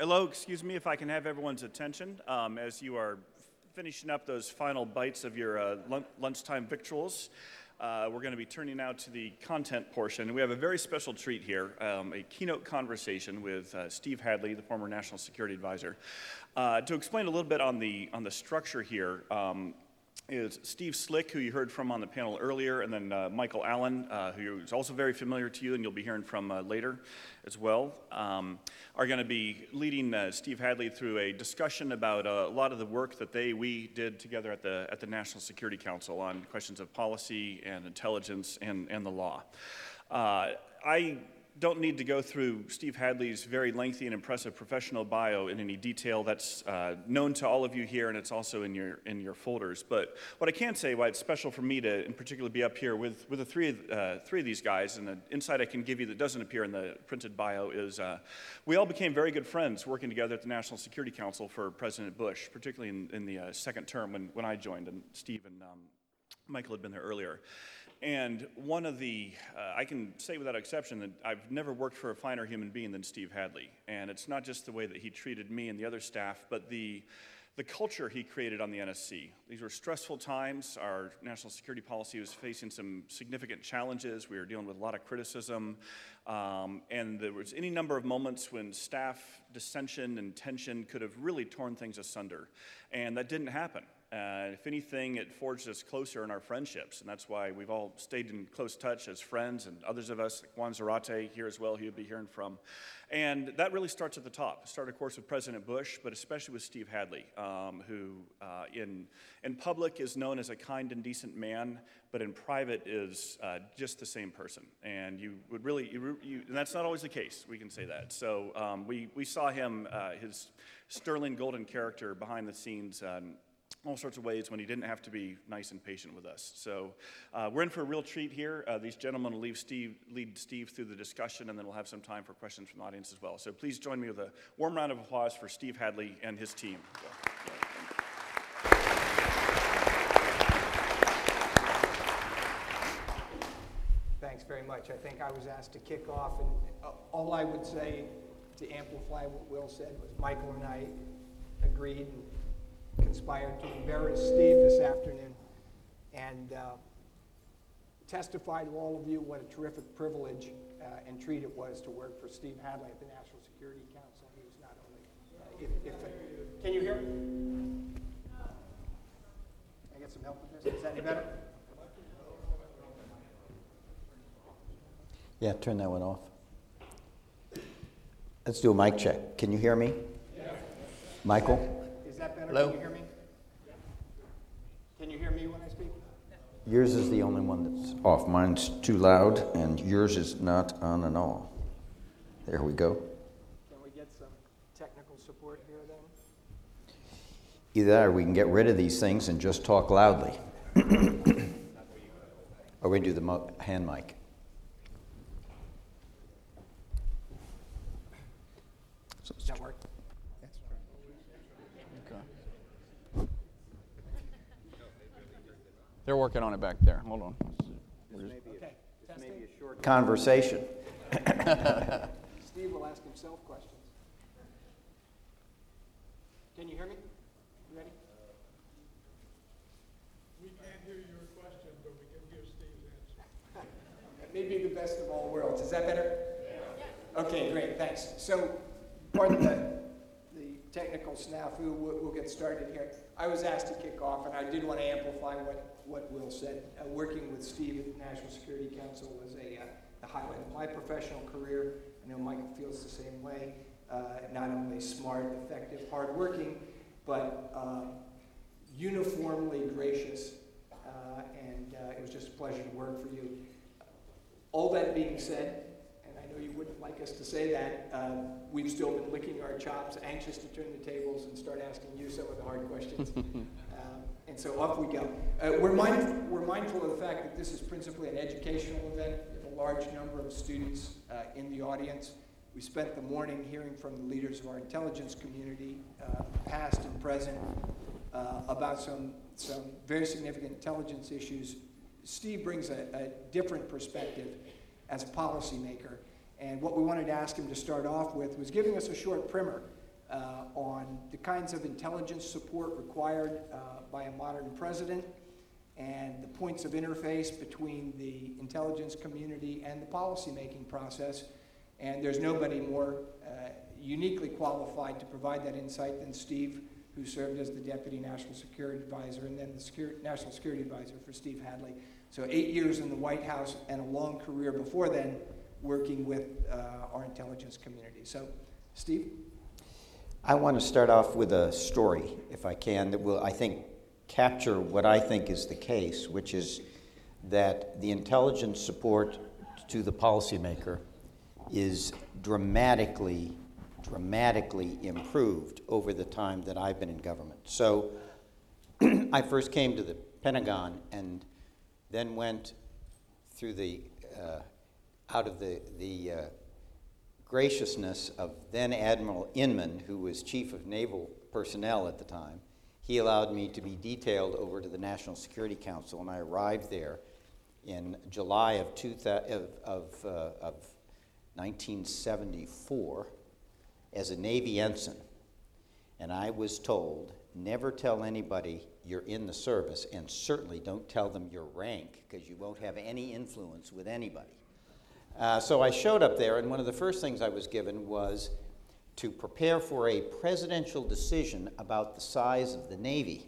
Hello, excuse me if I can have everyone's attention um, as you are finishing up those final bites of your uh, lunchtime victuals. Uh, we're going to be turning now to the content portion. We have a very special treat here um, a keynote conversation with uh, Steve Hadley, the former National Security Advisor. Uh, to explain a little bit on the, on the structure here, um, is Steve Slick, who you heard from on the panel earlier, and then uh, Michael Allen, uh, who is also very familiar to you and you'll be hearing from uh, later as well, um, are going to be leading uh, Steve Hadley through a discussion about uh, a lot of the work that they, we did together at the, at the National Security Council on questions of policy and intelligence and, and the law. Uh, I don't need to go through Steve Hadley's very lengthy and impressive professional bio in any detail. That's uh, known to all of you here, and it's also in your in your folders. But what I can say, why it's special for me to, in particular, be up here with with the three uh, three of these guys, and the insight I can give you that doesn't appear in the printed bio is, uh, we all became very good friends working together at the National Security Council for President Bush, particularly in, in the uh, second term when when I joined, and Steve and um, Michael had been there earlier. And one of the, uh, I can say without exception that I've never worked for a finer human being than Steve Hadley. And it's not just the way that he treated me and the other staff, but the, the culture he created on the NSC. These were stressful times. Our national security policy was facing some significant challenges. We were dealing with a lot of criticism. Um, and there was any number of moments when staff dissension and tension could have really torn things asunder. And that didn't happen. If anything, it forged us closer in our friendships, and that's why we've all stayed in close touch as friends, and others of us, like Juan Zarate here as well, who you'll be hearing from. And that really starts at the top. It started, of course, with President Bush, but especially with Steve Hadley, um, who uh, in, in public is known as a kind and decent man, but in private is uh, just the same person. And you would really, you, you, and that's not always the case, we can say that. So um, we, we saw him, uh, his sterling golden character behind the scenes. Um, all sorts of ways when he didn't have to be nice and patient with us. So uh, we're in for a real treat here. Uh, these gentlemen will lead Steve, lead Steve through the discussion, and then we'll have some time for questions from the audience as well. So please join me with a warm round of applause for Steve Hadley and his team. Thanks very much. I think I was asked to kick off, and uh, all I would say to amplify what Will said was Michael and I agreed and conspired to embarrass Steve this afternoon and uh, testify to all of you what a terrific privilege uh, and treat it was to work for Steve Hadley at the National Security Council. He was not only, uh, if, if, can you hear me? I get some help with this? Is that any better? Yeah, turn that one off. Let's do a mic check. Can you hear me? Yeah. Michael? That better? Hello? Can you hear me? Can you hear me when I speak? Yours is the only one that's off. Mine's too loud, and yours is not on and all. There we go. Can we get some technical support here then? Either that or we can get rid of these things and just talk loudly. or we can do the mo- hand mic. Does that work? They're working on it back there. Hold on. Okay. Testing. A short conversation. Steve will ask himself questions. Can you hear me? You ready? We can't hear your question, but we can hear Steve's answer. That may be the best of all worlds. Is that better? Okay, great, thanks. So, pardon the, the technical snafu, we'll, we'll get started here. I was asked to kick off, and I did want to amplify what, what Will said. Uh, working with Steve at the National Security Council was a, uh, a highlight of my professional career. I know Michael feels the same way. Uh, not only smart, effective, hardworking, but um, uniformly gracious. Uh, and uh, it was just a pleasure to work for you. All that being said, I know you wouldn't like us to say that, um, we've still been licking our chops, anxious to turn the tables and start asking you some of the hard questions. um, and so off we go. Uh, we're, mindful, we're mindful of the fact that this is principally an educational event. We have a large number of students uh, in the audience. We spent the morning hearing from the leaders of our intelligence community, uh, past and present, uh, about some, some very significant intelligence issues. Steve brings a, a different perspective as a policymaker. And what we wanted to ask him to start off with was giving us a short primer uh, on the kinds of intelligence support required uh, by a modern president and the points of interface between the intelligence community and the policymaking process. And there's nobody more uh, uniquely qualified to provide that insight than Steve, who served as the Deputy National Security Advisor and then the Secur- National Security Advisor for Steve Hadley. So eight years in the White House and a long career before then working with uh, our intelligence community. So, Steve? I want to start off with a story, if I can, that will, I think, capture what I think is the case, which is that the intelligence support to the policymaker is dramatically, dramatically improved over the time that I've been in government. So I first came to the Pentagon and then went through the, uh, out of the, the uh, graciousness of then Admiral Inman, who was Chief of Naval Personnel at the time. He allowed me to be detailed over to the National Security Council, and I arrived there in July of, two thou- of, of, uh, of 1974 as a Navy ensign. And I was told, never tell anybody you're in the service, and certainly don't tell them your rank, because you won't have any influence with anybody. Uh, so I showed up there, and one of the first things I was given was to prepare for a presidential decision about the size of the Navy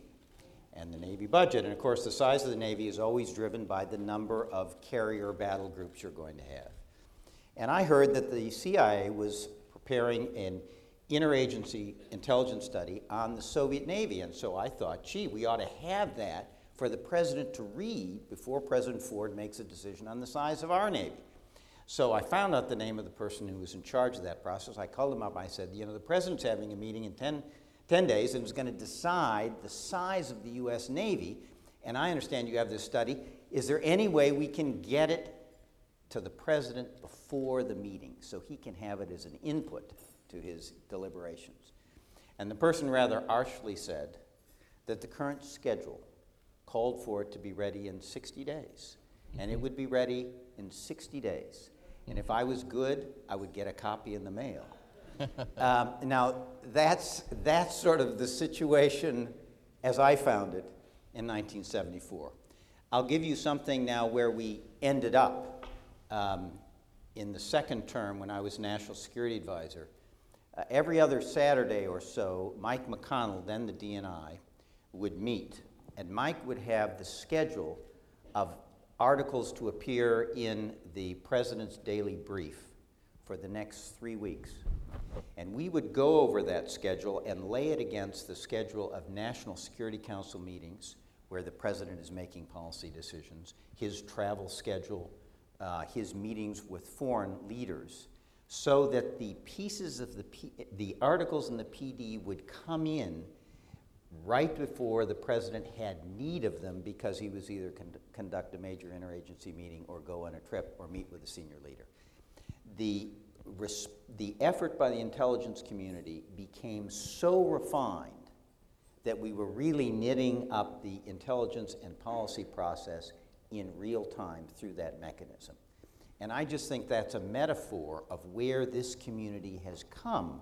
and the Navy budget. And of course, the size of the Navy is always driven by the number of carrier battle groups you're going to have. And I heard that the CIA was preparing an interagency intelligence study on the Soviet Navy. And so I thought, gee, we ought to have that for the president to read before President Ford makes a decision on the size of our Navy. So I found out the name of the person who was in charge of that process. I called him up. I said, you know, the president's having a meeting in 10, 10 days and is going to decide the size of the U.S. Navy. And I understand you have this study. Is there any way we can get it to the president before the meeting so he can have it as an input to his deliberations? And the person rather archly said that the current schedule called for it to be ready in 60 days. And it would be ready in 60 days. And if I was good, I would get a copy in the mail. um, now, that's, that's sort of the situation as I found it in 1974. I'll give you something now where we ended up um, in the second term when I was National Security Advisor. Uh, every other Saturday or so, Mike McConnell, then the DNI, would meet, and Mike would have the schedule of articles to appear in the President's Daily Brief for the next three weeks. And we would go over that schedule and lay it against the schedule of National Security Council meetings where the President is making policy decisions, his travel schedule, uh, his meetings with foreign leaders, so that the pieces of the, P- the articles in the PD would come in right before the president had need of them because he was either con- conduct a major interagency meeting or go on a trip or meet with a senior leader. The, res- the effort by the intelligence community became so refined that we were really knitting up the intelligence and policy process in real time through that mechanism. And I just think that's a metaphor of where this community has come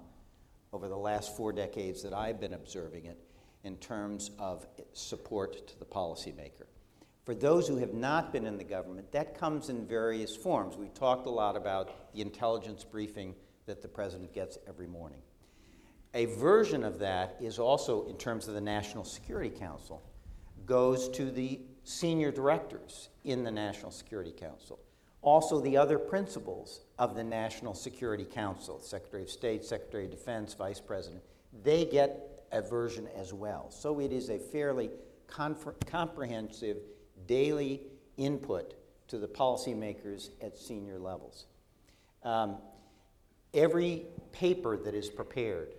over the last four decades that I've been observing it in terms of support to the policymaker. For those who have not been in the government, that comes in various forms. We talked a lot about the intelligence briefing that the president gets every morning. A version of that is also, in terms of the National Security Council, goes to the senior directors in the National Security Council. Also, the other principals of the National Security Council, Secretary of State, Secretary of Defense, Vice President, they get a version as well. So it is a fairly comprehensive daily input to the policymakers at senior levels. Um, every paper that is prepared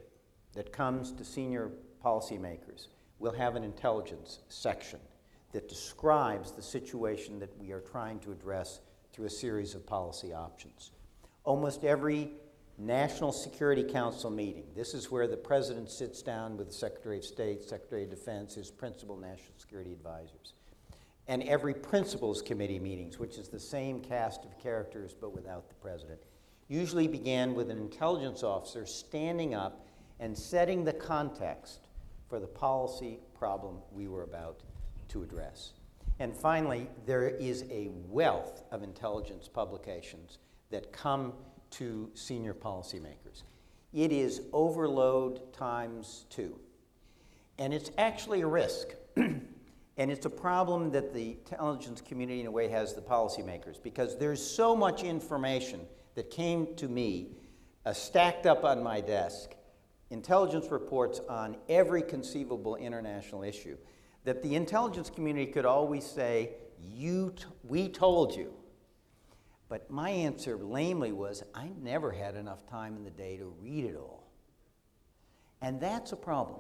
that comes to senior policymakers will have an intelligence section that describes the situation that we are trying to address through a series of policy options. Almost every National Security Council meeting, this is where the President sits down with the Secretary of State, Secretary of Defense, his principal national security advisors. And every Principals Committee meetings, which is the same cast of characters but without the President, usually began with an intelligence officer standing up and setting the context for the policy problem we were about to address. And finally, there is a wealth of intelligence publications that come to senior policymakers. It is overload times two. And it's actually a risk. and it's a problem that the intelligence community, in a way, has the policymakers because there's so much information that came to me uh, stacked up on my desk, intelligence reports on every conceivable international issue, that the intelligence community could always say, you t- We told you. But my answer lamely was, I never had enough time in the day to read it all. And that's a problem.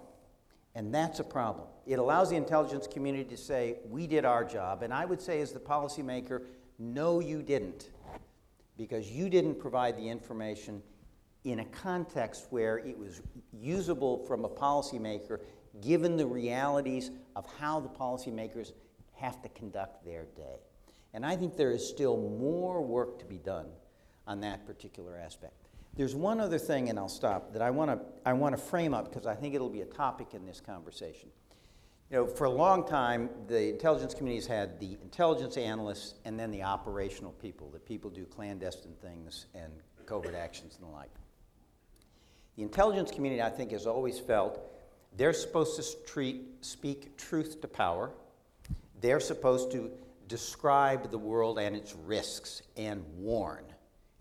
And that's a problem. It allows the intelligence community to say, we did our job. And I would say, as the policymaker, no, you didn't. Because you didn't provide the information in a context where it was usable from a policymaker, given the realities of how the policymakers have to conduct their day. And I think there is still more work to be done on that particular aspect. There's one other thing, and I'll stop, that I want to I want to frame up because I think it'll be a topic in this conversation. You know, for a long time, the intelligence communities had the intelligence analysts and then the operational people, the people do clandestine things and covert actions and the like. The intelligence community, I think, has always felt they're supposed to treat, speak truth to power. They're supposed to describe the world and its risks and warn.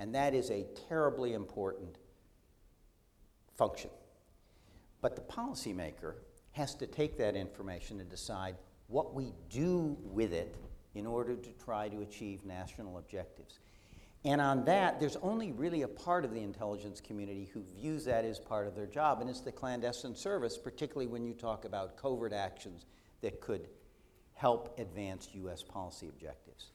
And that is a terribly important function. But the policymaker has to take that information and decide what we do with it in order to try to achieve national objectives. And on that, there's only really a part of the intelligence community who views that as part of their job, and it's the clandestine service, particularly when you talk about covert actions that could help advance U.S. policy objectives.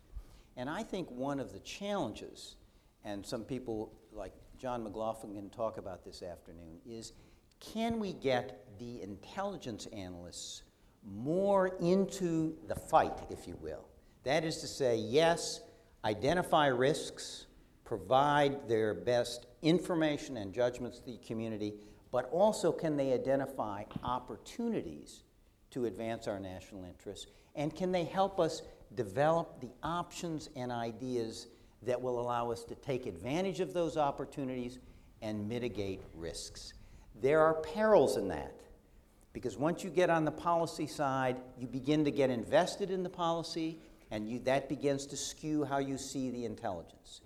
And I think one of the challenges, and some people like John McLaughlin can talk about this afternoon, is can we get the intelligence analysts more into the fight, if you will? That is to say, yes, identify risks, provide their best information and judgments to the community, but also can they identify opportunities to advance our national interests? And can they help us develop the options and ideas that will allow us to take advantage of those opportunities and mitigate risks? There are perils in that. Because once you get on the policy side, you begin to get invested in the policy, and you, that begins to skew how you see the intelligence.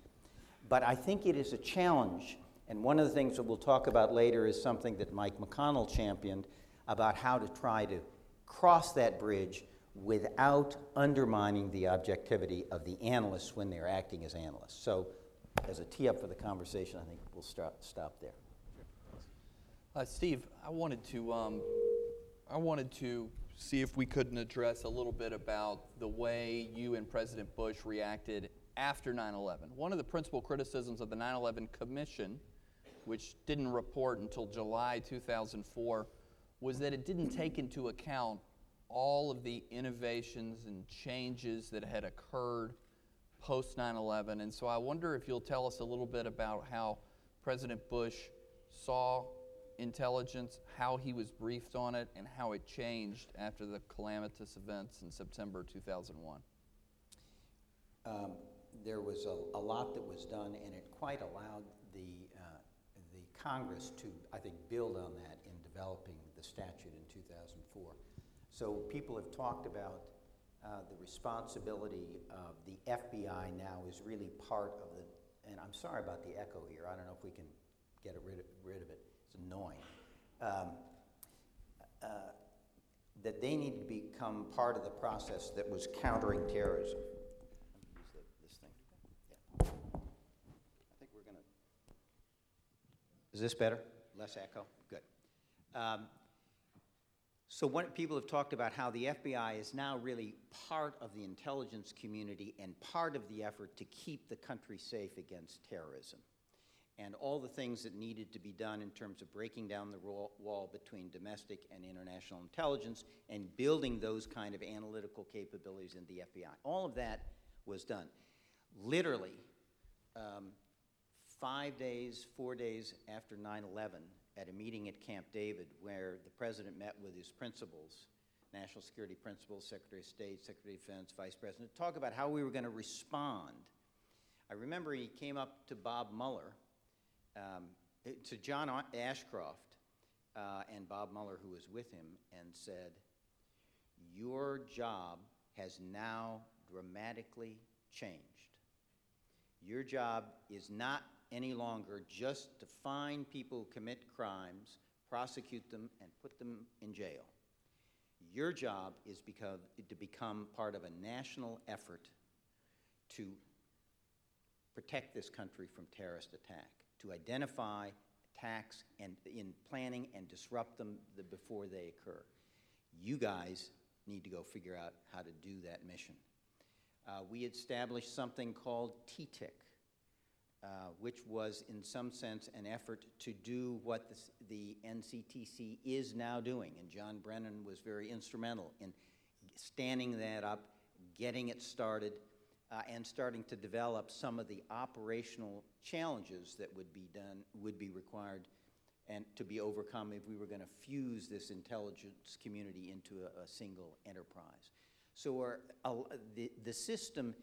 But I think it is a challenge, and one of the things that we'll talk about later is something that Mike McConnell championed about how to try to cross that bridge without undermining the objectivity of the analysts when they're acting as analysts. So, as a tee up for the conversation, I think we'll start, stop there. Uh, Steve, I wanted to, um, I wanted to see if we couldn't address a little bit about the way you and President Bush reacted after 9/11. One of the principal criticisms of the 9/11 Commission, which didn't report until July 2004, was that it didn't take into account all of the innovations and changes that had occurred post 9 11. And so I wonder if you'll tell us a little bit about how President Bush saw intelligence, how he was briefed on it, and how it changed after the calamitous events in September 2001. Um, there was a, a, lot that was done, and it quite allowed the, uh, the Congress to, I think, build on that in developing the statute in 2004. So people have talked about uh, the responsibility of the FBI now is really part of the, and I'm sorry about the echo here. I don't know if we can get rid of, rid of it. It's annoying. Um, uh, that they need to become part of the process that was countering terrorism. This thing. Yeah. I think we're going to. Is this better? Less echo? Good. Um, so, what people have talked about how the FBI is now really part of the intelligence community and part of the effort to keep the country safe against terrorism. And all the things that needed to be done in terms of breaking down the wall between domestic and international intelligence and building those kind of analytical capabilities in the FBI. All of that was done. Literally, um, five days, four days after 9 11, at a meeting at Camp David where the president met with his principals, national security principals, Secretary of State, Secretary of Defense, Vice President, to talk about how we were going to respond. I remember he came up to Bob Mueller, um, to John Ashcroft, uh, and Bob Mueller, who was with him, and said, Your job has now dramatically changed. Your job is not any longer just to find people who commit crimes, prosecute them, and put them in jail. Your job is become, to become part of a national effort to protect this country from terrorist attack, to identify attacks and in planning and disrupt them the, before they occur. You guys need to go figure out how to do that mission. Uh, we established something called TTIC, uh, which was, in some sense, an effort to do what the, the NCTC is now doing. And John Brennan was very instrumental in standing that up, getting it started, uh, and starting to develop some of the operational challenges that would be done, would be required and to be overcome if we were going to fuse this intelligence community into a, a single enterprise. So our, uh, the, the system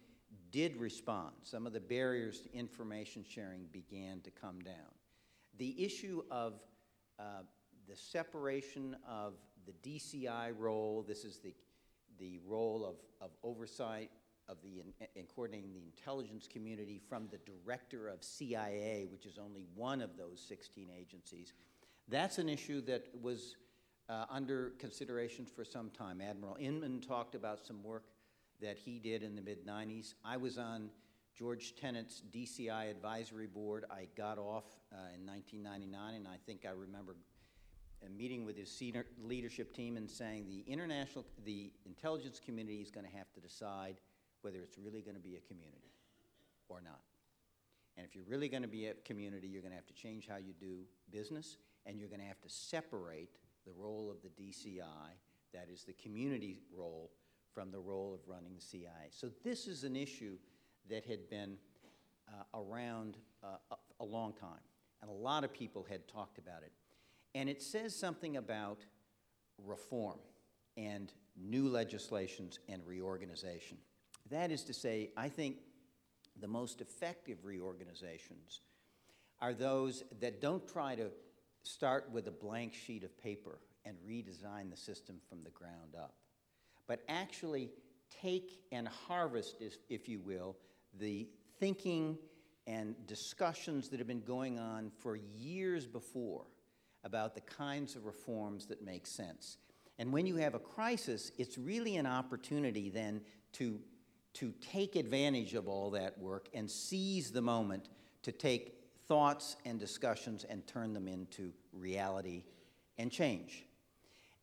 did respond. Some of the barriers to information sharing began to come down. The issue of uh, the separation of the DCI role, this is the, the role of, of oversight of the in, in coordinating the intelligence community from the director of CIA, which is only one of those 16 agencies. That's an issue that was uh, under consideration for some time. Admiral Inman talked about some work that he did in the mid 90s. I was on George Tenet's DCI advisory board. I got off uh, in 1999, and I think I remember a meeting with his senior leadership team and saying the international, the intelligence community is going to have to decide whether it's really going to be a community or not. And if you're really going to be a community, you're going to have to change how you do business, and you're going to have to separate the role of the DCI, that is the community role, from the role of running the CIA. So this is an issue that had been uh, around uh, a long time, and a lot of people had talked about it. And it says something about reform and new legislations and reorganization. That is to say, I think the most effective reorganizations are those that don't try to start with a blank sheet of paper and redesign the system from the ground up, but actually take and harvest, if you will, the thinking and discussions that have been going on for years before about the kinds of reforms that make sense. And when you have a crisis, it's really an opportunity then to, to take advantage of all that work and seize the moment to take thoughts and discussions and turn them into reality and change.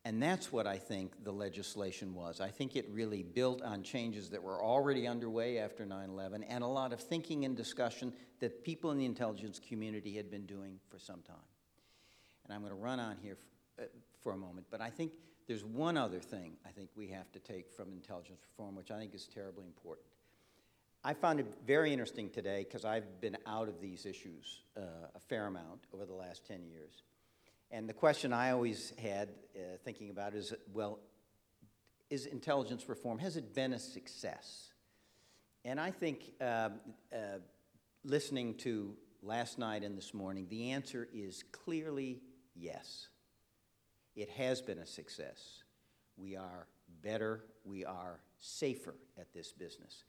And that's what I think the legislation was. I think it really built on changes that were already underway after 9 11 and a lot of thinking and discussion that people in the intelligence community had been doing for some time. And I'm going to run on here uh, for a moment, but I think there's one other thing I think we have to take from intelligence reform, which I think is terribly important. I found it very interesting today because I've been out of these issues uh, a fair amount over the last 10 years. And the question I always had uh, thinking about is well, is intelligence reform, has it been a success? And I think uh, uh, listening to last night and this morning, the answer is clearly yes. It has been a success. We are better, we are safer at this business.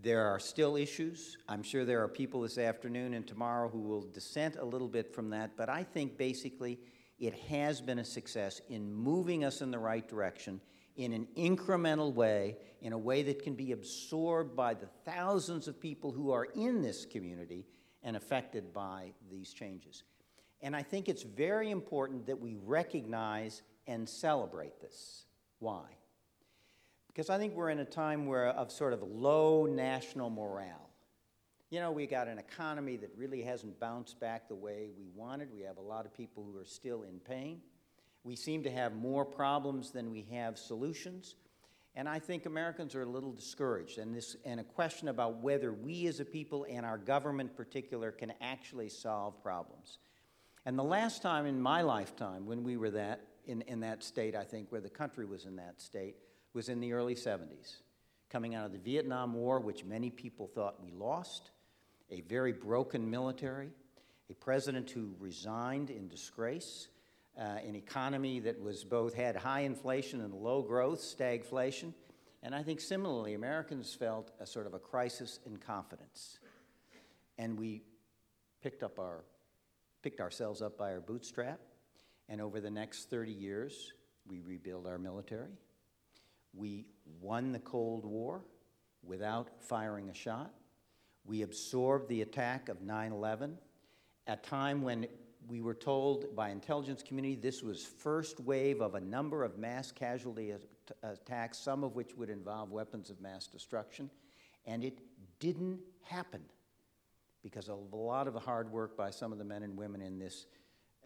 There are still issues. I'm sure there are people this afternoon and tomorrow who will dissent a little bit from that, but I think basically it has been a success in moving us in the right direction in an incremental way, in a way that can be absorbed by the thousands of people who are in this community and affected by these changes. And I think it's very important that we recognize and celebrate this. Why? Because I think we're in a time where of sort of low national morale. You know, we got an economy that really hasn't bounced back the way we wanted. We have a lot of people who are still in pain. We seem to have more problems than we have solutions. And I think Americans are a little discouraged, and, this, and a question about whether we as a people and our government in particular can actually solve problems. And the last time in my lifetime when we were that, in, in that state, I think, where the country was in that state, was in the early 70s, coming out of the Vietnam War, which many people thought we lost, a very broken military, a president who resigned in disgrace, uh, an economy that was both had high inflation and low growth, stagflation, and I think similarly, Americans felt a sort of a crisis in confidence. And we picked up our picked ourselves up by our bootstrap, and over the next 30 years, we rebuilt our military. We won the Cold War without firing a shot. We absorbed the attack of 9 11, a time when we were told by intelligence community this was first wave of a number of mass casualty at- attacks, some of which would involve weapons of mass destruction, and it didn't happen because of a lot of the hard work by some of the men and women in this,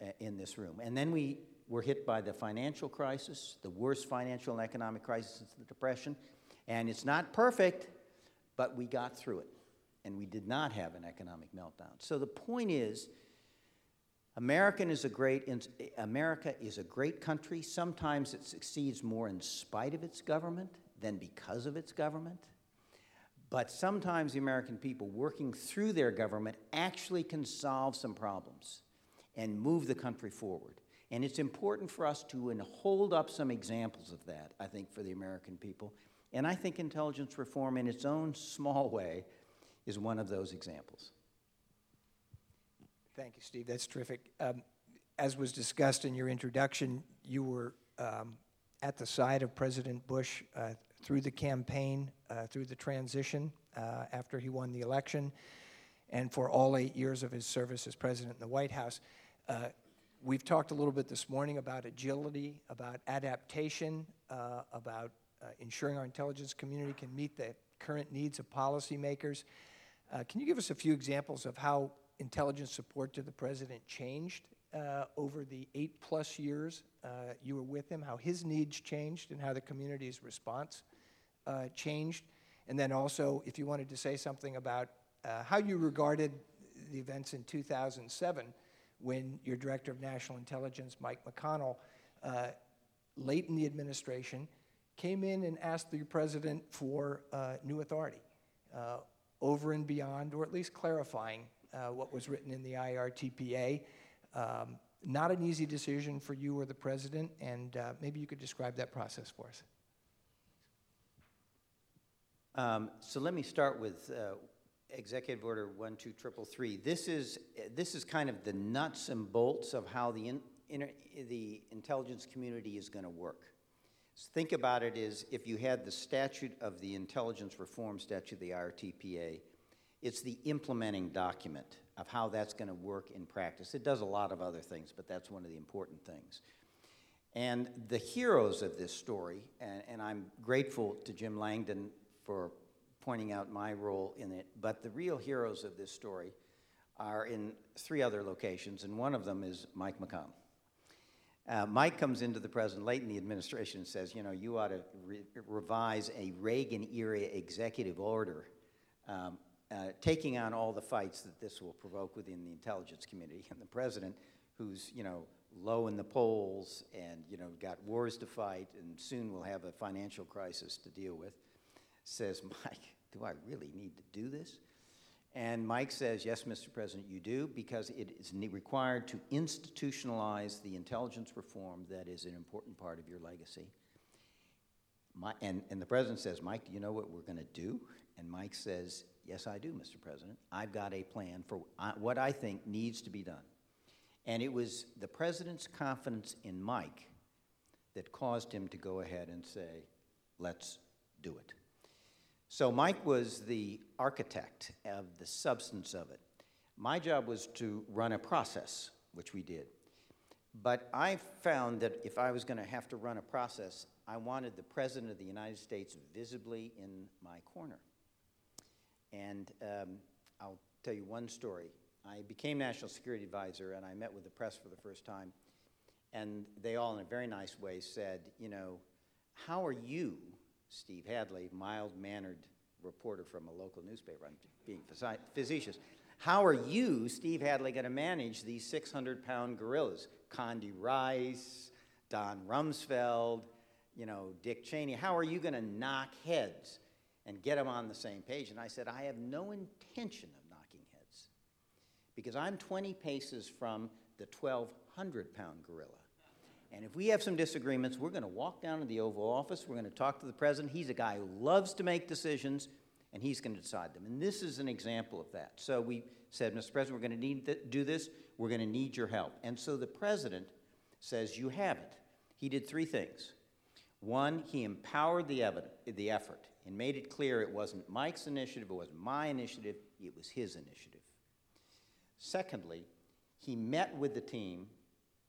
uh, in this room. And then we were hit by the financial crisis, the worst financial and economic crisis since the Depression. And it's not perfect, but we got through it. And we did not have an economic meltdown. So the point is, American is a great, America is a great country. Sometimes it succeeds more in spite of its government than because of its government. But sometimes the American people working through their government actually can solve some problems and move the country forward. And it's important for us to hold up some examples of that, I think, for the American people. And I think intelligence reform, in its own small way, is one of those examples. Thank you, Steve. That's terrific. Um, as was discussed in your introduction, you were um, at the side of President Bush uh, through the campaign, uh, through the transition uh, after he won the election, and for all eight years of his service as president in the White House. Uh, we've talked a little bit this morning about agility, about adaptation, uh, about uh, ensuring our intelligence community can meet the current needs of policymakers. can you give us a few examples of how intelligence support to the president changed uh, over the eight plus years uh, you were with him, how his needs changed and how the community's response uh, changed. And then also, if you wanted to say something about uh, how you regarded the events in 2007 when your director of national intelligence, Mike McConnell, uh, late in the administration, came in and asked the president for uh, new authority over and beyond, or at least clarifying uh, what was written in the IRTPA. Um, not an easy decision for you or the president, and uh, maybe you could describe that process for us. Um, so let me start with uh, Executive Order 12333. This is, this is kind of the nuts and bolts of how the, in, inter, the intelligence community is going to work. So think about it as if you had the statute of the Intelligence Reform Statute, the IRTPA, it's the implementing document of how that's going to work in practice. It does a lot of other things, but that's one of the important things. And the heroes of this story, and, and, I'm grateful to Jim Langdon for pointing out my role in it, but the real heroes of this story are in three other locations, and one of them is Mike McConnell. Uh, Mike comes into the president late in the administration and says, you know, you ought to re- revise a Reagan era executive order um, uh, taking on all the fights that this will provoke within the intelligence community. And the president, who's, you know, low in the polls and, you know, got wars to fight and soon will have a financial crisis to deal with, says, Mike, do I really need to do this? And Mike says, yes, Mr. President, you do, because it is required to institutionalize the intelligence reform that is an important part of your legacy. My, and, and the president says, Mike, do you know what we're going to do? And Mike says, Yes, I do, Mr. President. I've got a plan for what I think needs to be done. And it was the president's confidence in Mike that caused him to go ahead and say, let's do it. So Mike was the architect of the substance of it. My job was to run a process, which we did. But I found that if I was going to have to run a process, I wanted the President of the United States visibly in my corner. And um, I'll tell you one story. I became National Security Advisor, and I met with the press for the first time. And they all, in a very nice way, said, You know, how are you, Steve Hadley, mild mannered reporter from a local newspaper? I'm being facetious. How are you, Steve Hadley, going to manage these 600 pound gorillas? Condi Rice, Don Rumsfeld, you know, Dick Cheney. How are you going to knock heads and get them on the same page? And I said, I have no intention of knocking heads because I'm 20 paces from the 1,200 pound gorilla. And if we have some disagreements, we're going to walk down to the Oval Office, we're going to talk to the president. He's a guy who loves to make decisions, and he's going to decide them. And this is an example of that. So we said, Mr. President, we're going to need to do this, we're going to need your help. And so the president says, You have it. He did three things. One, he empowered the, evid- the effort and made it clear it wasn't Mike's initiative, it wasn't my initiative, it was his initiative. Secondly, he met with the team,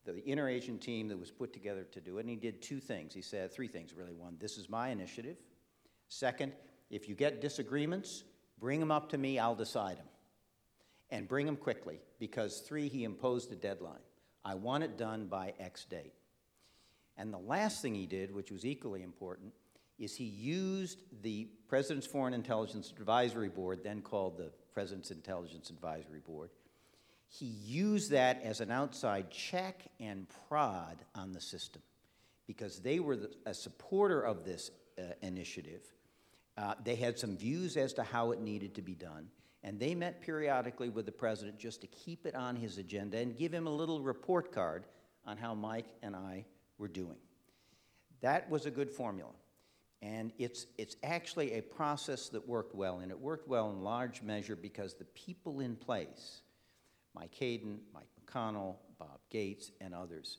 the interagency team that was put together to do it, and he did two things. He said three things, really. One, this is my initiative. Second, if you get disagreements, bring them up to me, I'll decide them. And bring them quickly, because three, he imposed a deadline. I want it done by X date. And the last thing he did, which was equally important, is he used the President's Foreign Intelligence Advisory Board, then called the President's Intelligence Advisory Board. He used that as an outside check and prod on the system because they were the, a supporter of this uh, initiative. Uh, they had some views as to how it needed to be done, and they met periodically with the president just to keep it on his agenda and give him a little report card on how Mike and I were doing. That was a good formula. And it's, it's actually a process that worked well, and it worked well in large measure because the people in place, Mike Hayden, Mike McConnell, Bob Gates, and others,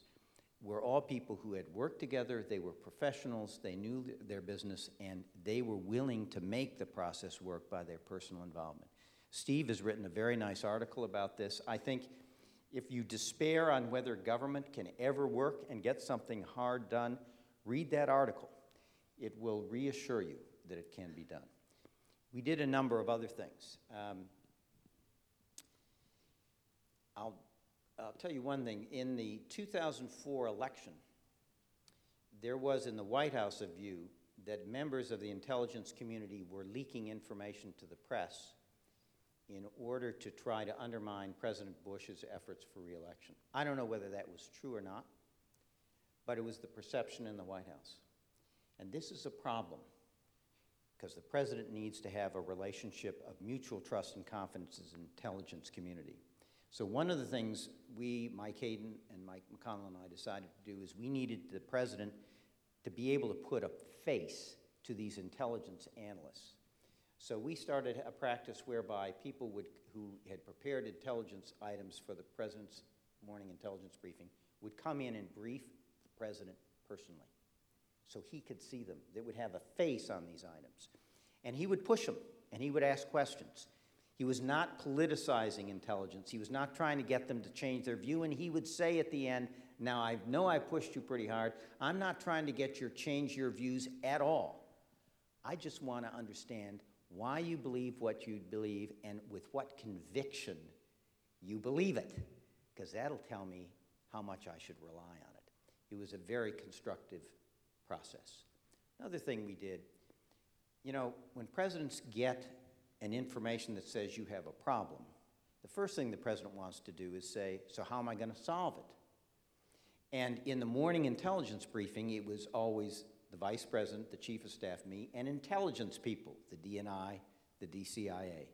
were all people who had worked together, they were professionals, they knew their business, and they were willing to make the process work by their personal involvement. Steve has written a very nice article about this. I think if you despair on whether government can ever work and get something hard done, read that article. It will reassure you that it can be done. We did a number of other things. Um, I'll, I'll tell you one thing. In the 2004 election, there was in the White House a view that members of the intelligence community were leaking information to the press in order to try to undermine President Bush's efforts for reelection. I don't know whether that was true or not, but it was the perception in the White House. And this is a problem because the president needs to have a relationship of mutual trust and confidence in the intelligence community. So one of the things we, Mike Hayden and Mike McConnell and I decided to do is we needed the president to be able to put a face to these intelligence analysts. So we started a practice whereby people would, who had prepared intelligence items for the president's morning intelligence briefing would come in and brief the president personally so he could see them. They would have a face on these items. And he would push them and he would ask questions. He was not politicizing intelligence. He was not trying to get them to change their view. And he would say at the end, Now I know I pushed you pretty hard. I'm not trying to get you to change your views at all. I just want to understand why you believe what you believe and with what conviction you believe it, because that'll tell me how much I should rely on it. It was a very constructive process. Another thing we did, you know, when presidents get an information that says you have a problem, the first thing the president wants to do is say, So, how am I going to solve it? And in the morning intelligence briefing, it was always the vice president, the chief of staff, me, and intelligence people, the DNI, the DCIA.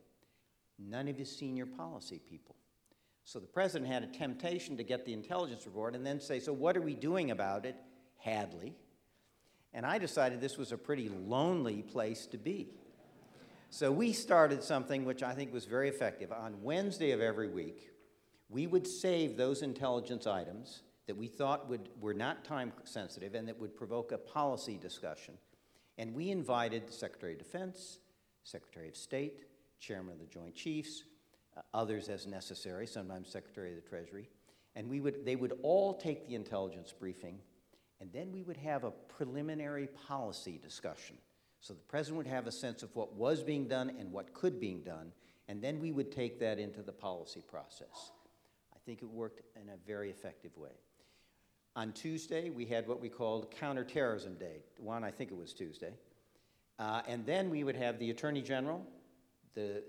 None of his senior policy people. So the president had a temptation to get the intelligence report and then say, So, what are we doing about it? Hadley. And I decided this was a pretty lonely place to be. So we started something which I think was very effective. On Wednesday of every week, we would save those intelligence items that we thought would, were not time sensitive and that would provoke a policy discussion. And we invited the Secretary of Defense, Secretary of State, Chairman of the Joint Chiefs, uh, others as necessary, sometimes Secretary of the Treasury. And we would, they would all take the intelligence briefing, and then we would have a preliminary policy discussion. So the president would have a sense of what was being done and what could be done, and then we would take that into the policy process. I think it worked in a very effective way. On Tuesday, we had what we called Counterterrorism Day. One, I think it was Tuesday. Uh, and then we would have the Attorney General, the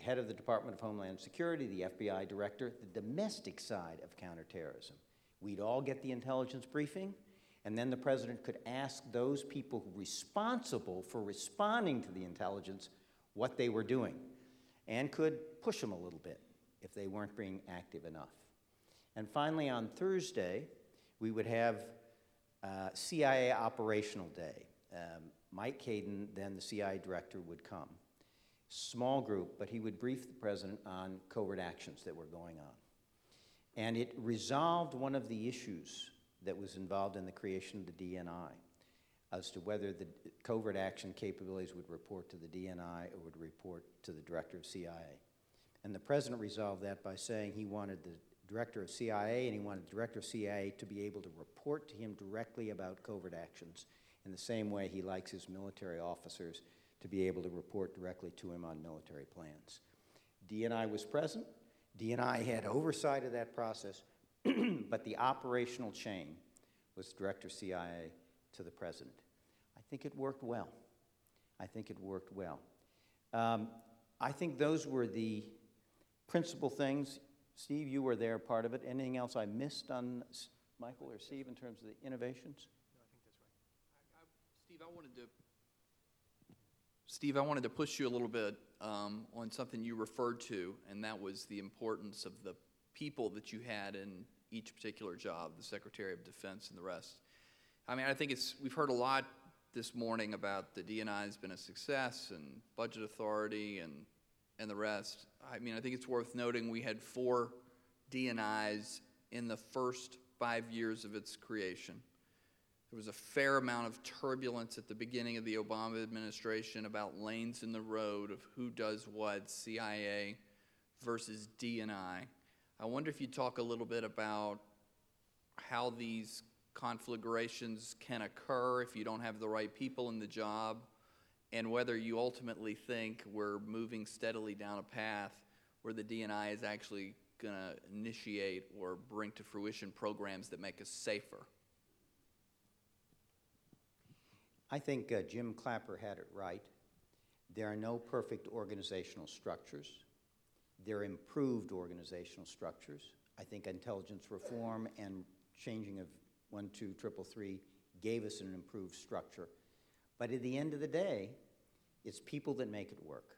head of the Department of Homeland Security, the FBI director, the domestic side of counterterrorism. We'd all get the intelligence briefing, and then the president could ask those people responsible for responding to the intelligence what they were doing and could push them a little bit if they weren't being active enough. And finally, on Thursday, we would have uh, CIA Operational Day. Um, Mike Hayden, then the CIA director, would come. Small group, but he would brief the president on covert actions that were going on. And it resolved one of the issues that was involved in the creation of the DNI as to whether the covert action capabilities would report to the DNI or would report to the director of CIA. And the president resolved that by saying he wanted the director of CIA and he wanted the director of CIA to be able to report to him directly about covert actions in the same way he likes his military officers to be able to report directly to him on military plans. DNI was present. DNI had oversight of that process, but the operational chain was director CIA to the president. I think it worked well. I think it worked well. Um, I think those were the principal things. Steve, you were there, part of it. Anything else I missed on Michael or Steve in terms of the innovations? No, I think that's right. Steve, I wanted to, Steve, I wanted to push you a little bit um, on something you referred to, and that was the importance of the people that you had in each particular job, the Secretary of Defense and the rest. I mean, I think it's, we've heard a lot this morning about the DNI has been a success and budget authority and, and the rest. I mean, I think it's worth noting we had four DNIs in the first five years of its creation. There was a fair amount of turbulence at the beginning of the Obama administration about lanes in the road of who does what, CIA versus DNI. I wonder if you'd talk a little bit about how these conflagrations can occur if you don't have the right people in the job, and whether you ultimately think we're moving steadily down a path where the DNI is actually going to initiate or bring to fruition programs that make us safer. I think uh, Jim Clapper had it right. There are no perfect organizational structures. There are improved organizational structures. I think intelligence reform and changing of 12333 gave us an improved structure. But at the end of the day, it's people that make it work.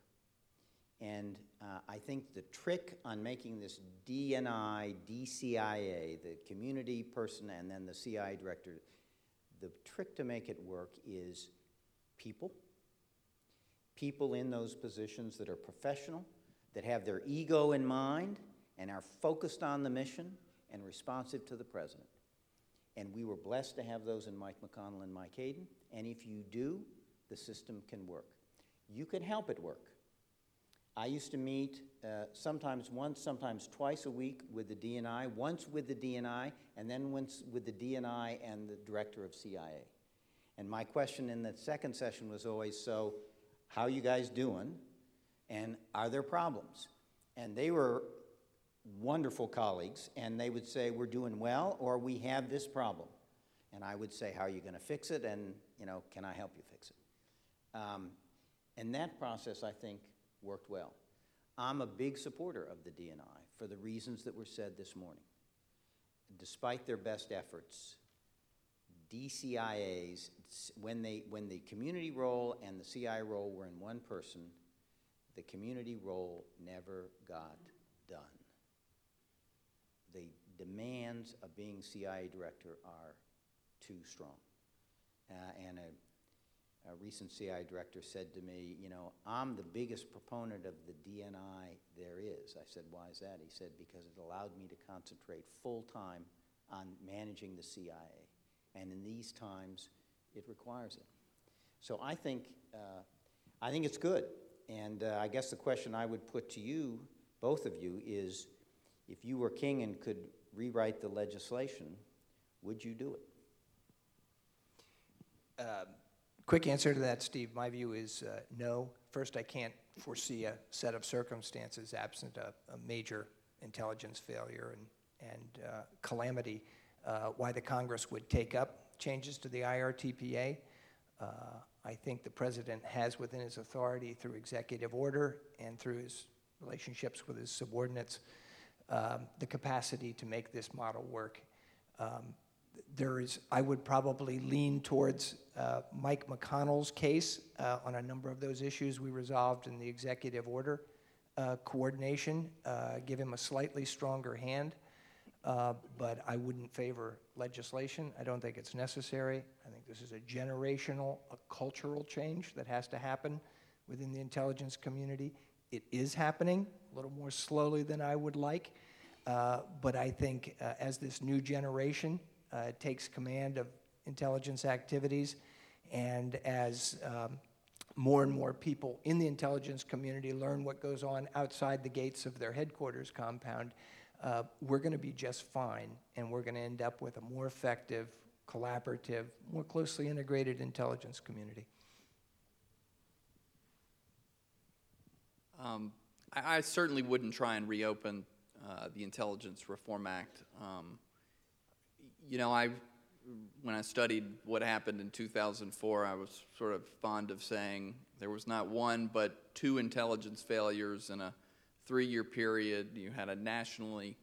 And uh, I think the trick on making this DNI, DCIA, the community person, and then the CI director, the trick to make it work is people. People in those positions that are professional, that have their ego in mind, and are focused on the mission and responsive to the president. And we were blessed to have those in Mike McConnell and Mike Hayden. And if you do, the system can work. You can help it work. I used to meet uh, sometimes once, sometimes twice a week with the DNI, once with the DNI, and then once with the DNI and the director of CIA. And my question in the second session was always, so how you guys doing? And are there problems? And they were wonderful colleagues, and they would say, we're doing well, or we have this problem. And I would say, how are you going to fix it? And, you know, can I help you fix it? Um, and that process, I think, worked well. I'm a big supporter of the DNI for the reasons that were said this morning. Despite their best efforts, DCIAs, when, they, when the community role and the CI role were in one person, the community role never got done. The demands of being CIA director are too strong. Uh, and a, a recent CIA director said to me, You know, I'm the biggest proponent of the DNI there is. I said, Why is that? He said, Because it allowed me to concentrate full time on managing the CIA. And in these times, it requires it. So I think, uh, I think it's good. And uh, I guess the question I would put to you, both of you, is if you were king and could rewrite the legislation, would you do it? Um, Quick answer to that, Steve. My view is uh, no. First, I can't foresee a set of circumstances absent a, a major intelligence failure and, and uh, calamity uh, why the Congress would take up changes to the IRTPA. I think the president has within his authority through executive order and through his relationships with his subordinates, um, the capacity to make this model work. Um, there is, I would probably lean towards uh, Mike McConnell's case uh, on a number of those issues we resolved in the executive order uh, coordination, uh, give him a slightly stronger hand. Uh, but I wouldn't favor legislation. I don't think it's necessary. I think this is a generational, a cultural change that has to happen within the intelligence community. It is happening a little more slowly than I would like, uh, but I think uh, as this new generation uh, takes command of intelligence activities, and as um, more and more people in the intelligence community learn what goes on outside the gates of their headquarters compound, uh, we're going to be just fine, and we're going to end up with a more effective, collaborative, more closely integrated intelligence community. Um, I, I certainly wouldn't try and reopen uh, the Intelligence Reform Act. Um, you know, I, when I studied what happened in 2004, I was sort of fond of saying there was not one but two intelligence failures in a three-year period. You had a nationally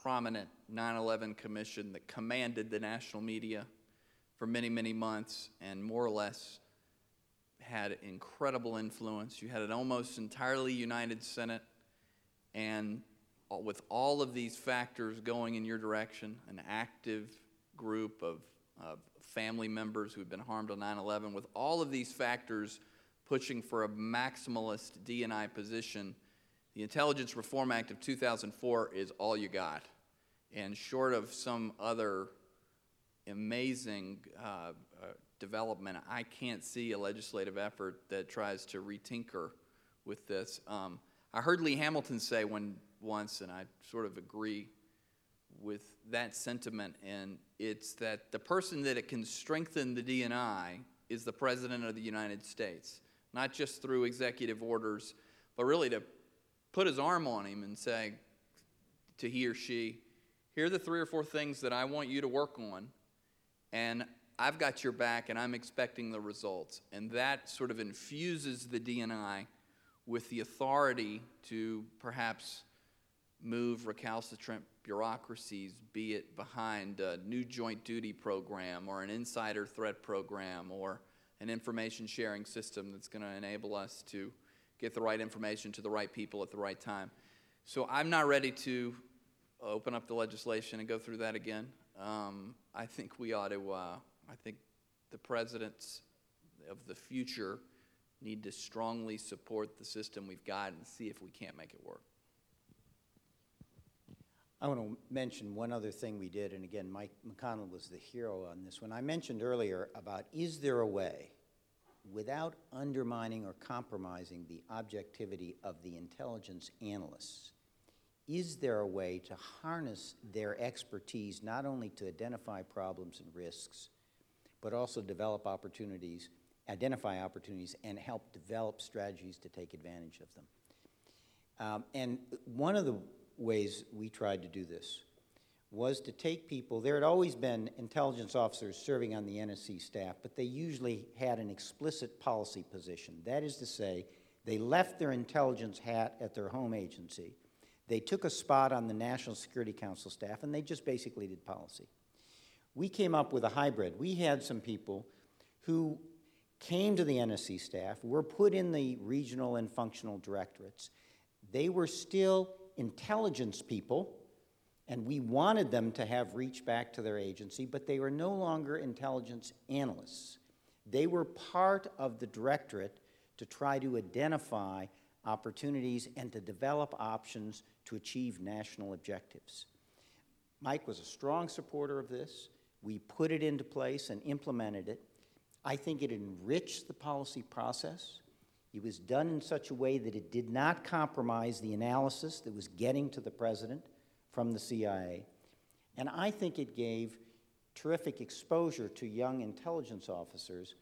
prominent 9/11 commission that commanded the national media for many, many months, and more or less had incredible influence. You had an almost entirely united Senate, and with all of these factors going in your direction, an active group of, of family members who had been harmed on 9 11, with all of these factors pushing for a maximalist DNI position, the Intelligence Reform Act of 2004 is all you got. And short of some other amazing uh, uh, development. I can't see a legislative effort that tries to retinker with this. Um, I heard Lee Hamilton say once, and I sort of agree with that sentiment, and it's that the person that it can strengthen the DNI is the President of the United States, not just through executive orders, but really to put his arm on him and say to he or she, here are the three or four things that I want you to work on, and I've got your back and I'm expecting the results. And that sort of infuses the DNI with the authority to perhaps move recalcitrant bureaucracies, be it behind a new joint duty program or an insider threat program or an information sharing system that's going to enable us to get the right information to the right people at the right time. So I'm not ready to open up the legislation and go through that again. Um, I think we ought to, uh, I think the presidents of the future need to strongly support the system we've got and see if we can't make it work. I want to mention one other thing we did, and again, Mike McConnell was the hero on this one. I mentioned earlier about is there a way, without undermining or compromising the objectivity of the intelligence analysts, is there a way to harness their expertise not only to identify problems and risks, but also develop opportunities, identify opportunities, and help develop strategies to take advantage of them? Um, and one of the ways we tried to do this was to take people, there had always been intelligence officers serving on the NSC staff, but they usually had an explicit policy position. That is to say, they left their intelligence hat at their home agency, they took a spot on the National Security Council staff, and they just basically did policy. We came up with a hybrid. We had some people who came to the NSC staff, were put in the regional and functional directorates. They were still intelligence people, and we wanted them to have reach back to their agency, but they were no longer intelligence analysts. They were part of the directorate to try to identify opportunities and to develop options to achieve national objectives. Mike was a strong supporter of this. We put it into place and implemented it. I think it enriched the policy process. It was done in such a way that it did not compromise the analysis that was getting to the president from the CIA. And I think it gave terrific exposure to young intelligence officers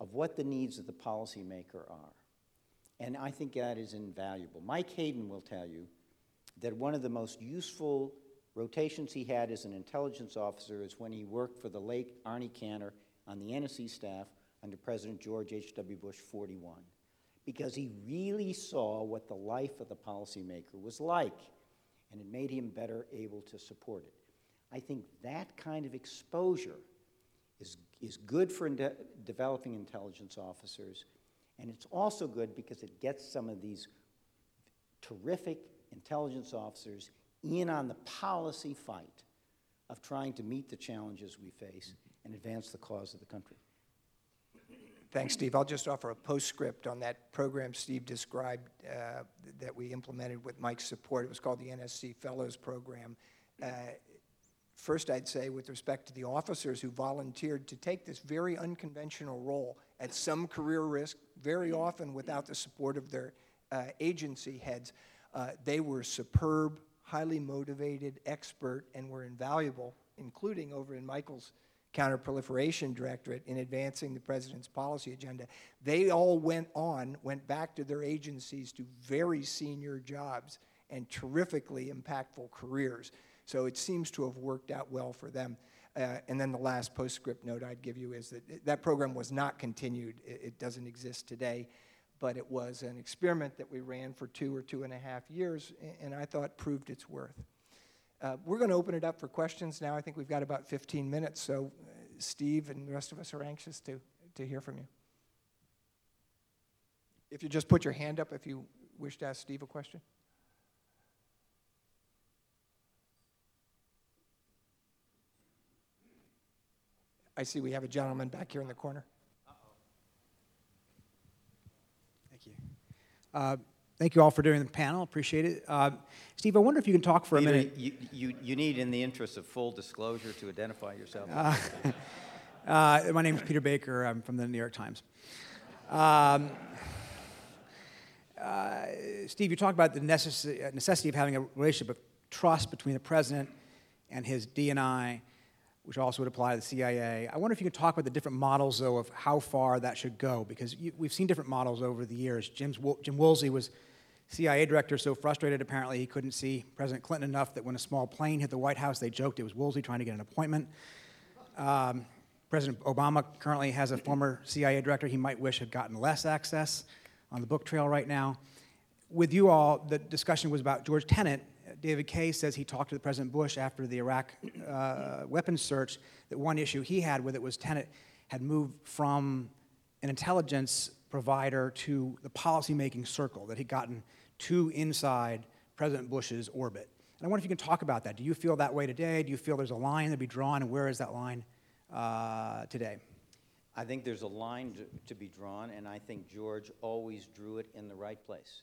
of what the needs of the policymaker are. And I think that is invaluable. Mike Hayden will tell you that one of the most useful rotations he had as an intelligence officer is when he worked for the late Arnie Kanter on the NSC staff under President George H.W. Bush 41. because he really saw what the life of the policymaker was like, and it made him better able to support it. I think that kind of exposure is, is good for de- developing intelligence officers, and it's also good because it gets some of these terrific intelligence officers in on the policy fight of trying to meet the challenges we face and advance the cause of the country. Thanks, Steve. I'll just offer a postscript on that program Steve described uh, that we implemented with Mike's support. It was called the NSC Fellows Program. Uh, First, I'd say, with respect to the officers who volunteered to take this very unconventional role at some career risk, very often without the support of their uh, agency heads, uh, they were superb, highly motivated, expert, and were invaluable, including over in Michael's counterproliferation directorate in advancing the president's policy agenda. They all went on, went back to their agencies to very senior jobs and terrifically impactful careers. So it seems to have worked out well for them. Uh, and then the last postscript note I'd give you is that that program was not continued. It, it doesn't exist today, but it was an experiment that we ran for two or two and a half years, and I thought proved its worth. Uh, we're going to open it up for questions now. I think we've got about 15 minutes, so uh, Steve and the rest of us are anxious to, to hear from you. If you just put your hand up if you wish to ask Steve a question. I see we have a gentleman back here in the corner. Thank you. Uh, Thank you all for doing the panel. Appreciate it. Uh, Steve, I wonder if you can talk for a minute. You, you, you need, in the interest of full disclosure, to identify yourself. Uh, my name is Peter Baker. I'm from the New York Times. Um, uh, Steve, you talked about the necess- necessity of having a relationship of trust between the president and his DNI, which also would apply to the CIA. I wonder if you could talk about the different models, though, of how far that should go, because you, we've seen different models over the years. Jim's, Jim Woolsey was CIA director, so frustrated apparently he couldn't see President Clinton enough that when a small plane hit the White House, they joked it was Woolsey trying to get an appointment. Um, President Obama currently has a former CIA director he might wish had gotten less access on the book trail right now. With you all, the discussion was about George Tenet. David Kay says he talked to the President Bush after the Iraq uh, weapons search. That one issue he had with it was Tenet had moved from an intelligence provider to the policymaking circle, that he'd gotten too inside President Bush's orbit. And I wonder if you can talk about that. Do you feel that way today? Do you feel there's a line to be drawn, and where is that line uh, today? I think there's a line to, to be drawn, and I think George always drew it in the right place.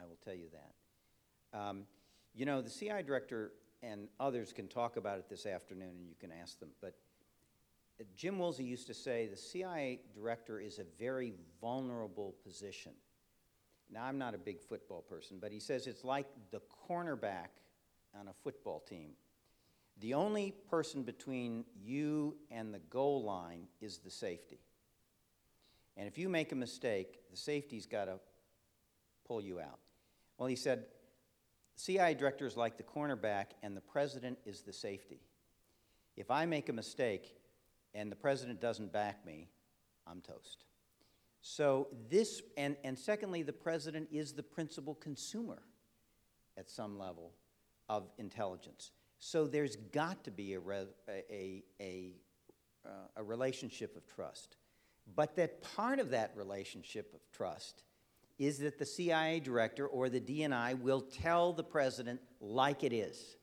I will tell you that. Um, you know, the CI director and others can talk about it this afternoon, and you can ask them, but uh, Jim Woolsey used to say the CIA director is a very vulnerable position. Now, I'm not a big football person, but he says it's like the cornerback on a football team. The only person between you and the goal line is the safety. And if you make a mistake, the safety's got to pull you out. Well, he said, CIA director is like the cornerback, and the president is the safety. If I make a mistake and the president doesn't back me, I'm toast. So, this, and, and secondly, the president is the principal consumer at some level of intelligence. So, there's got to be a, re, a, a, uh, a relationship of trust. But that part of that relationship of trust is that the CIA director or the DNI will tell the president like it is.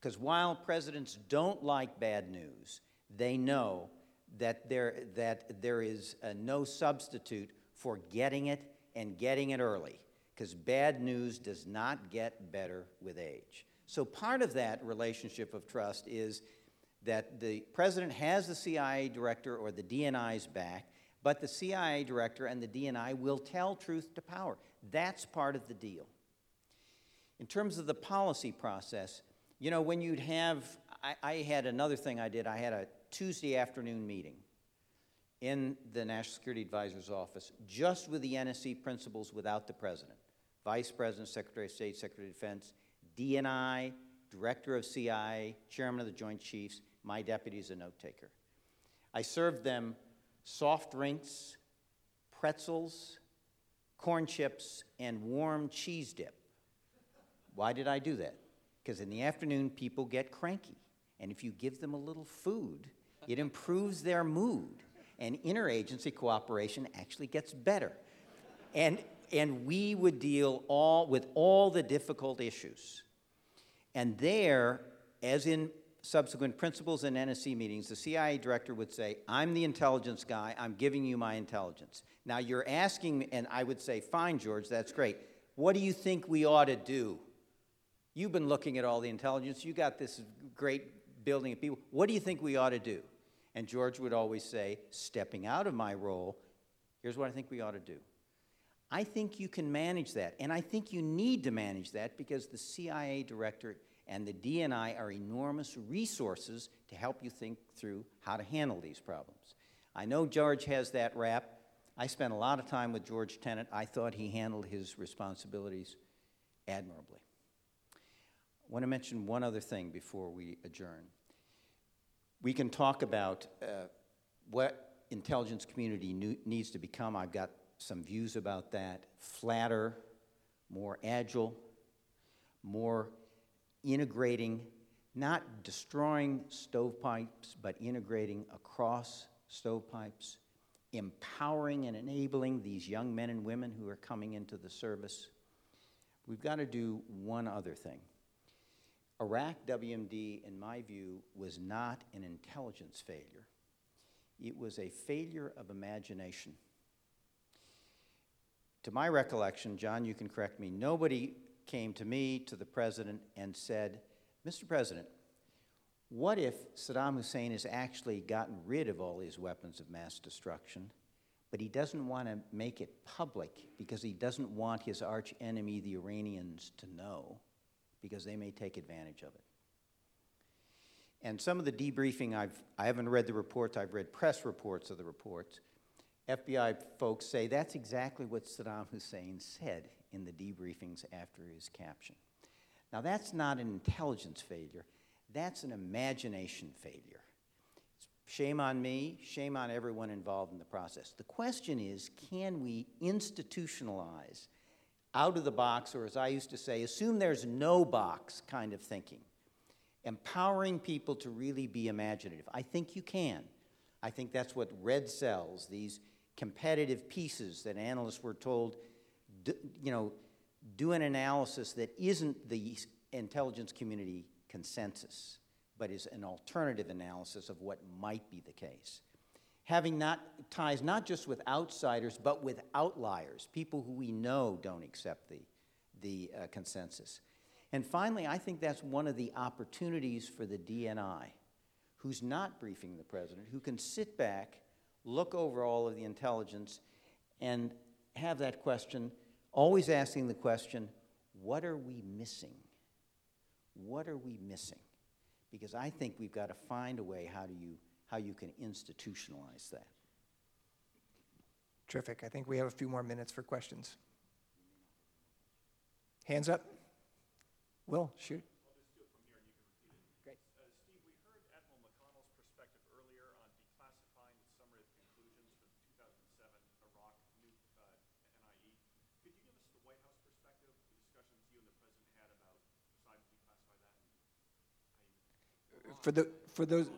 Because while presidents don't like bad news, they know that there, that there is uh, no substitute for getting it and getting it early. Because bad news does not get better with age. So part of that relationship of trust is that the president has the CIA director or the DNI's back, but the CIA director and the DNI will tell truth to power. That's part of the deal. In terms of the policy process, you know, when you'd have, I, I, had another thing I did, I had a Tuesday afternoon meeting in the National Security Advisor's office just with the NSC principals without the president. Vice President, Secretary of State, Secretary of Defense, DNI, Director of CIA, Chairman of the Joint Chiefs, my deputy is a note taker. I served them soft drinks, pretzels, corn chips, and warm cheese dip. Why did I do that? Because in the afternoon, people get cranky. And if you give them a little food, it improves their mood. And interagency cooperation actually gets better. And, and we would deal all, with all the difficult issues. And there, as in subsequent principals and NSC meetings, the CIA director would say, I'm the intelligence guy, I'm giving you my intelligence. Now you're asking and I would say, fine, George, that's great. What do you think we ought to do? You've been looking at all the intelligence, you got this great building of people. What do you think we ought to do? And George would always say, stepping out of my role, here's what I think we ought to do. I think you can manage that, and I think you need to manage that because the CIA director and the DNI are enormous resources to help you think through how to handle these problems. I know George has that rap. I spent a lot of time with George Tenet. I thought he handled his responsibilities admirably. I want to mention one other thing before we adjourn. We can talk about uh, what intelligence community new, needs to become. I've got some views about that. Flatter, more agile, more integrating, not destroying stovepipes, but integrating across stovepipes, empowering and enabling these young men and women who are coming into the service. We've got to do one other thing. Iraq WMD, in my view, was not an intelligence failure. It was a failure of imagination. To my recollection, John, you can correct me, nobody came to me, to the president, and said, Mr. President, what if Saddam Hussein has actually gotten rid of all his weapons of mass destruction, but he doesn't want to make it public because he doesn't want his arch enemy, the Iranians, to know because they may take advantage of it? And some of the debriefing, I've, I haven't read the reports, I've read press reports of the reports. FBI folks say that's exactly what Saddam Hussein said in the debriefings after his capture. Now, that's not an intelligence failure, that's an imagination failure. Shame on me, shame on everyone involved in the process. The question is can we institutionalize out of the box, or as I used to say, assume there's no box kind of thinking? Empowering people to really be imaginative. I think you can. I think that's what red cells, these competitive pieces that analysts were told do, you know, do an analysis that isn't the intelligence community consensus, but is an alternative analysis of what might be the case. Having not ties not just with outsiders, but with outliers, people who we know don't accept the, the uh, consensus. And finally, I think that's one of the opportunities for the DNI, who's not briefing the president, who can sit back, look over all of the intelligence, and have that question Always asking the question, what are we missing? What are we missing? Because I think we've got to find a way how, do you, how you can institutionalize that. Terrific. I think we have a few more minutes for questions. Hands up. Will, shoot. For, the, for, those,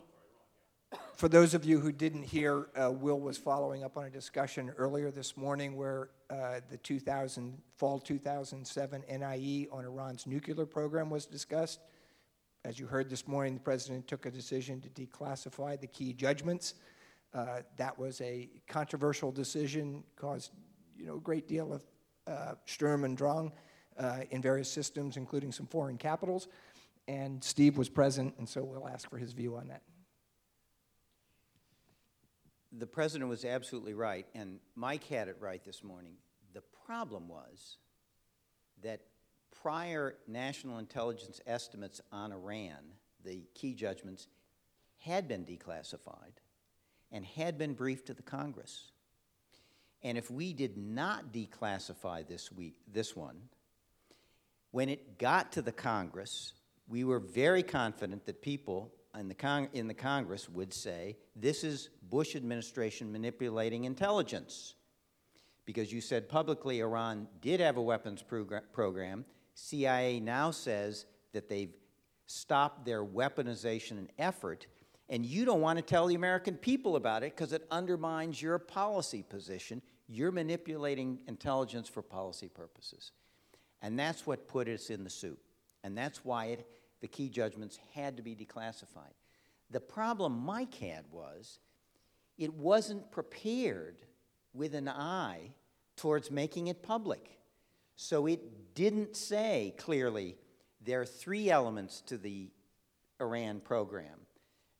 for those of you who didn't hear, uh, Will was following up on a discussion earlier this morning where uh, the 2000, fall 2007 NIE on Iran's nuclear program was discussed. As you heard this morning, the president took a decision to declassify the key judgments. Uh, that was a controversial decision, caused you know, a great deal of uh, Sturm und Drang uh, in various systems, including some foreign capitals and Steve was present, and so we'll ask for his view on that. The president was absolutely right, and Mike had it right this morning. The problem was that prior national intelligence estimates on Iran, the key judgments, had been declassified and had been briefed to the Congress. And if we did not declassify this week, this one, when it got to the Congress, we were very confident that people in the, Cong- in the Congress would say, this is Bush administration manipulating intelligence. because you said publicly Iran did have a weapons progra- program. CIA now says that they've stopped their weaponization effort, and you don't want to tell the American people about it because it undermines your policy position. You're manipulating intelligence for policy purposes. And that's what put us in the soup. And that's why it, the key judgments had to be declassified. The problem Mike had was it wasn't prepared with an eye towards making it public. So it didn't say clearly there are three elements to the Iran program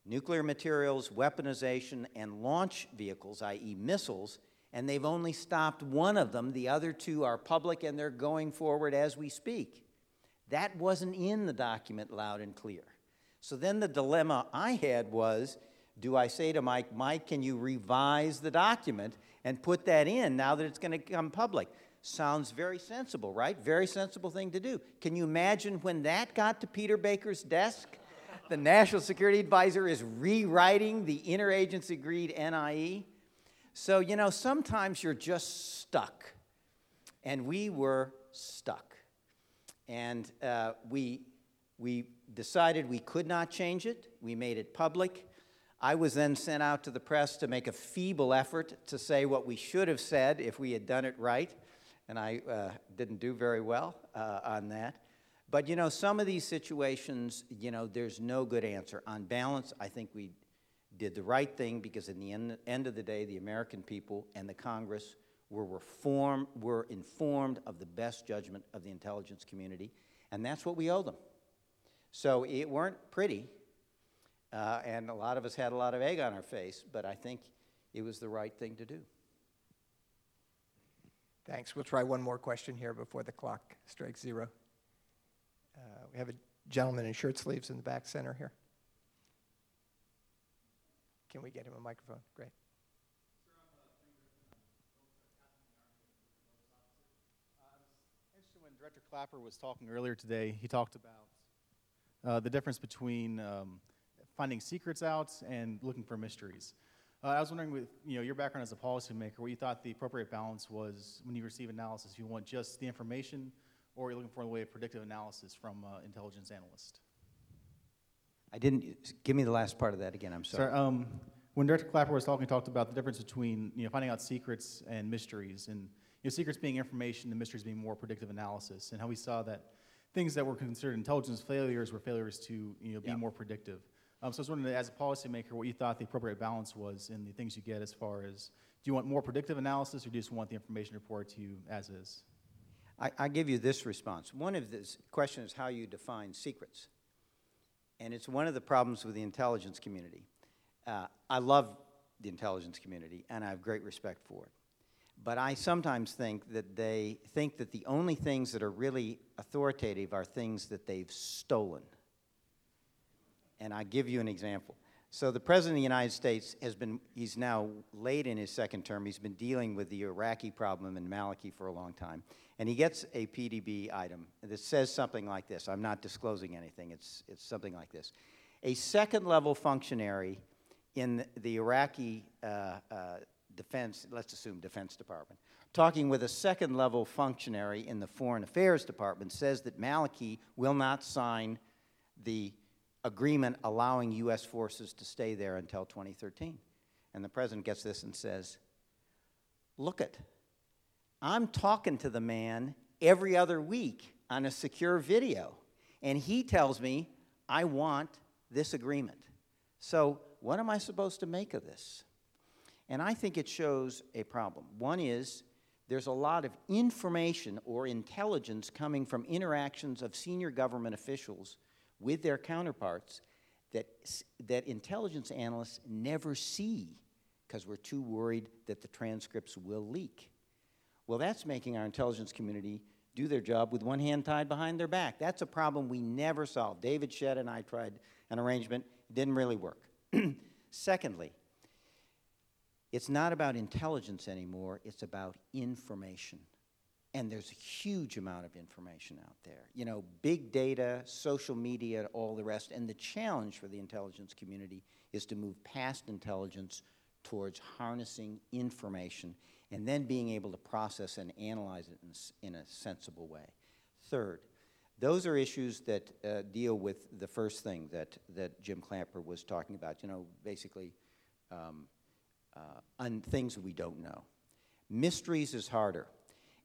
nuclear materials, weaponization, and launch vehicles, i.e., missiles, and they've only stopped one of them. The other two are public and they're going forward as we speak. That wasn't in the document loud and clear. So then the dilemma I had was do I say to Mike, Mike, can you revise the document and put that in now that it's going to come public? Sounds very sensible, right? Very sensible thing to do. Can you imagine when that got to Peter Baker's desk? The National Security Advisor is rewriting the interagency agreed NIE. So, you know, sometimes you're just stuck. And we were stuck. And uh, we, we decided we could not change it. We made it public. I was then sent out to the press to make a feeble effort to say what we should have said if we had done it right. And I uh, didn't do very well uh, on that. But you know, some of these situations, you know, there's no good answer. On balance, I think we did the right thing because, in the end, end of the day, the American people and the Congress were, reform, were informed of the best judgment of the intelligence community, and that's what we owe them. So it weren't pretty, uh, and a lot of us had a lot of egg on our face, but I think it was the right thing to do. Thanks. We'll try one more question here before the clock strikes zero. Uh, we have a gentleman in shirt sleeves in the back center here. Can we get him a microphone? Great. Interesting when Director Clapper was talking earlier today, he talked about uh, the difference between um, finding secrets out and looking for mysteries. Uh, I was wondering, with you know your background as a policymaker, what you thought the appropriate balance was when you receive analysis. You want just the information, or you're looking for a way of predictive analysis from uh, intelligence analyst. I didn't, give me the last part of that again, I'm sorry. Sorry, um, when Director Clapper was talking, he talked about the difference between you know finding out secrets and mysteries, and you know, secrets being information, and mysteries being more predictive analysis, and how we saw that things that were considered intelligence failures were failures to you know be Yeah. more predictive. Um, so I was wondering, as a policymaker, what you thought the appropriate balance was in the things you get, as far as do you want more predictive analysis, or do you just want the information reported to you as is? I, I give you this response. One of the questions is how you define secrets. And it's one of the problems with the intelligence community. Uh, I love the intelligence community, and I have great respect for it. But I sometimes think that they think that the only things that are really authoritative are things that they've stolen. And I give you an example. So the President of the United States has been, he's now late in his second term, he's been dealing with the Iraqi problem in Maliki for a long time. And he gets a PDB item that says something like this. I'm not disclosing anything, it's, it's something like this. A second level functionary in the Iraqi uh, uh, defense, let's assume Defense Department, talking with a second level functionary in the Foreign Affairs Department says that Maliki will not sign the agreement allowing U.S. forces to stay there until 2013. And the president gets this and says, Look it, I'm talking to the man every other week on a secure video, and he tells me I want this agreement. So, what am I supposed to make of this? And I think it shows a problem. One is there's a lot of information or intelligence coming from interactions of senior government officials with their counterparts that, that intelligence analysts never see because we're too worried that the transcripts will leak. Well, that's making our intelligence community do their job with one hand tied behind their back. That's a problem we never solved. David Shedd and I tried an arrangement, it didn't really work. Secondly, it's not about intelligence anymore, it's about information. And there's a huge amount of information out there. You know, big data, social media, all the rest. And the challenge for the intelligence community is to move past intelligence towards harnessing information and then being able to process and analyze it in, in a sensible way. Third, those are issues that uh, deal with the first thing that, that Jim Clapper was talking about, you know, basically um, uh, on things we don't know. Mysteries is harder.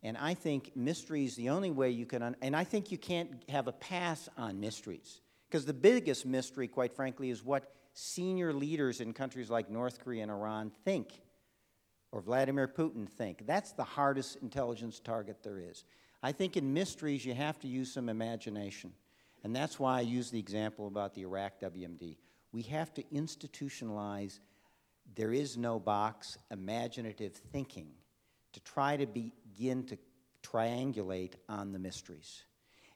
And I think mysteries, the only way you can, un- and I think you can't have a pass on mysteries. Because the biggest mystery, quite frankly, is what senior leaders in countries like North Korea and Iran think, or Vladimir Putin think. That's the hardest intelligence target there is. I think in mysteries, you have to use some imagination. And that's why I use the example about the Iraq WMD. We have to institutionalize there is no box, imaginative thinking to try to begin to triangulate on the mysteries.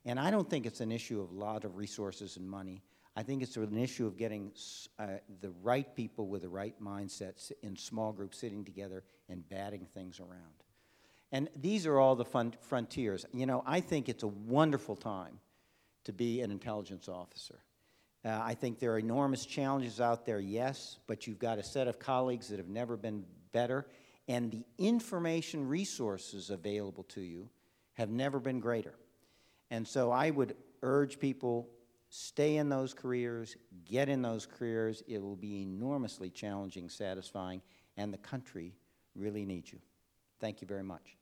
And I don't think it's an issue of a lot of resources and money. I think it's an issue of getting uh, the right people with the right mindsets in small groups sitting together and batting things around. And these are all the frontiers. You know, I think it's a wonderful time to be an intelligence officer. Uh, I think there are enormous challenges out there, yes, but you've got a set of colleagues that have never been better, and the information resources available to you have never been greater. And so I would urge people stay in those careers, get in those careers. It will be enormously challenging, satisfying, and the country really needs you. Thank you very much.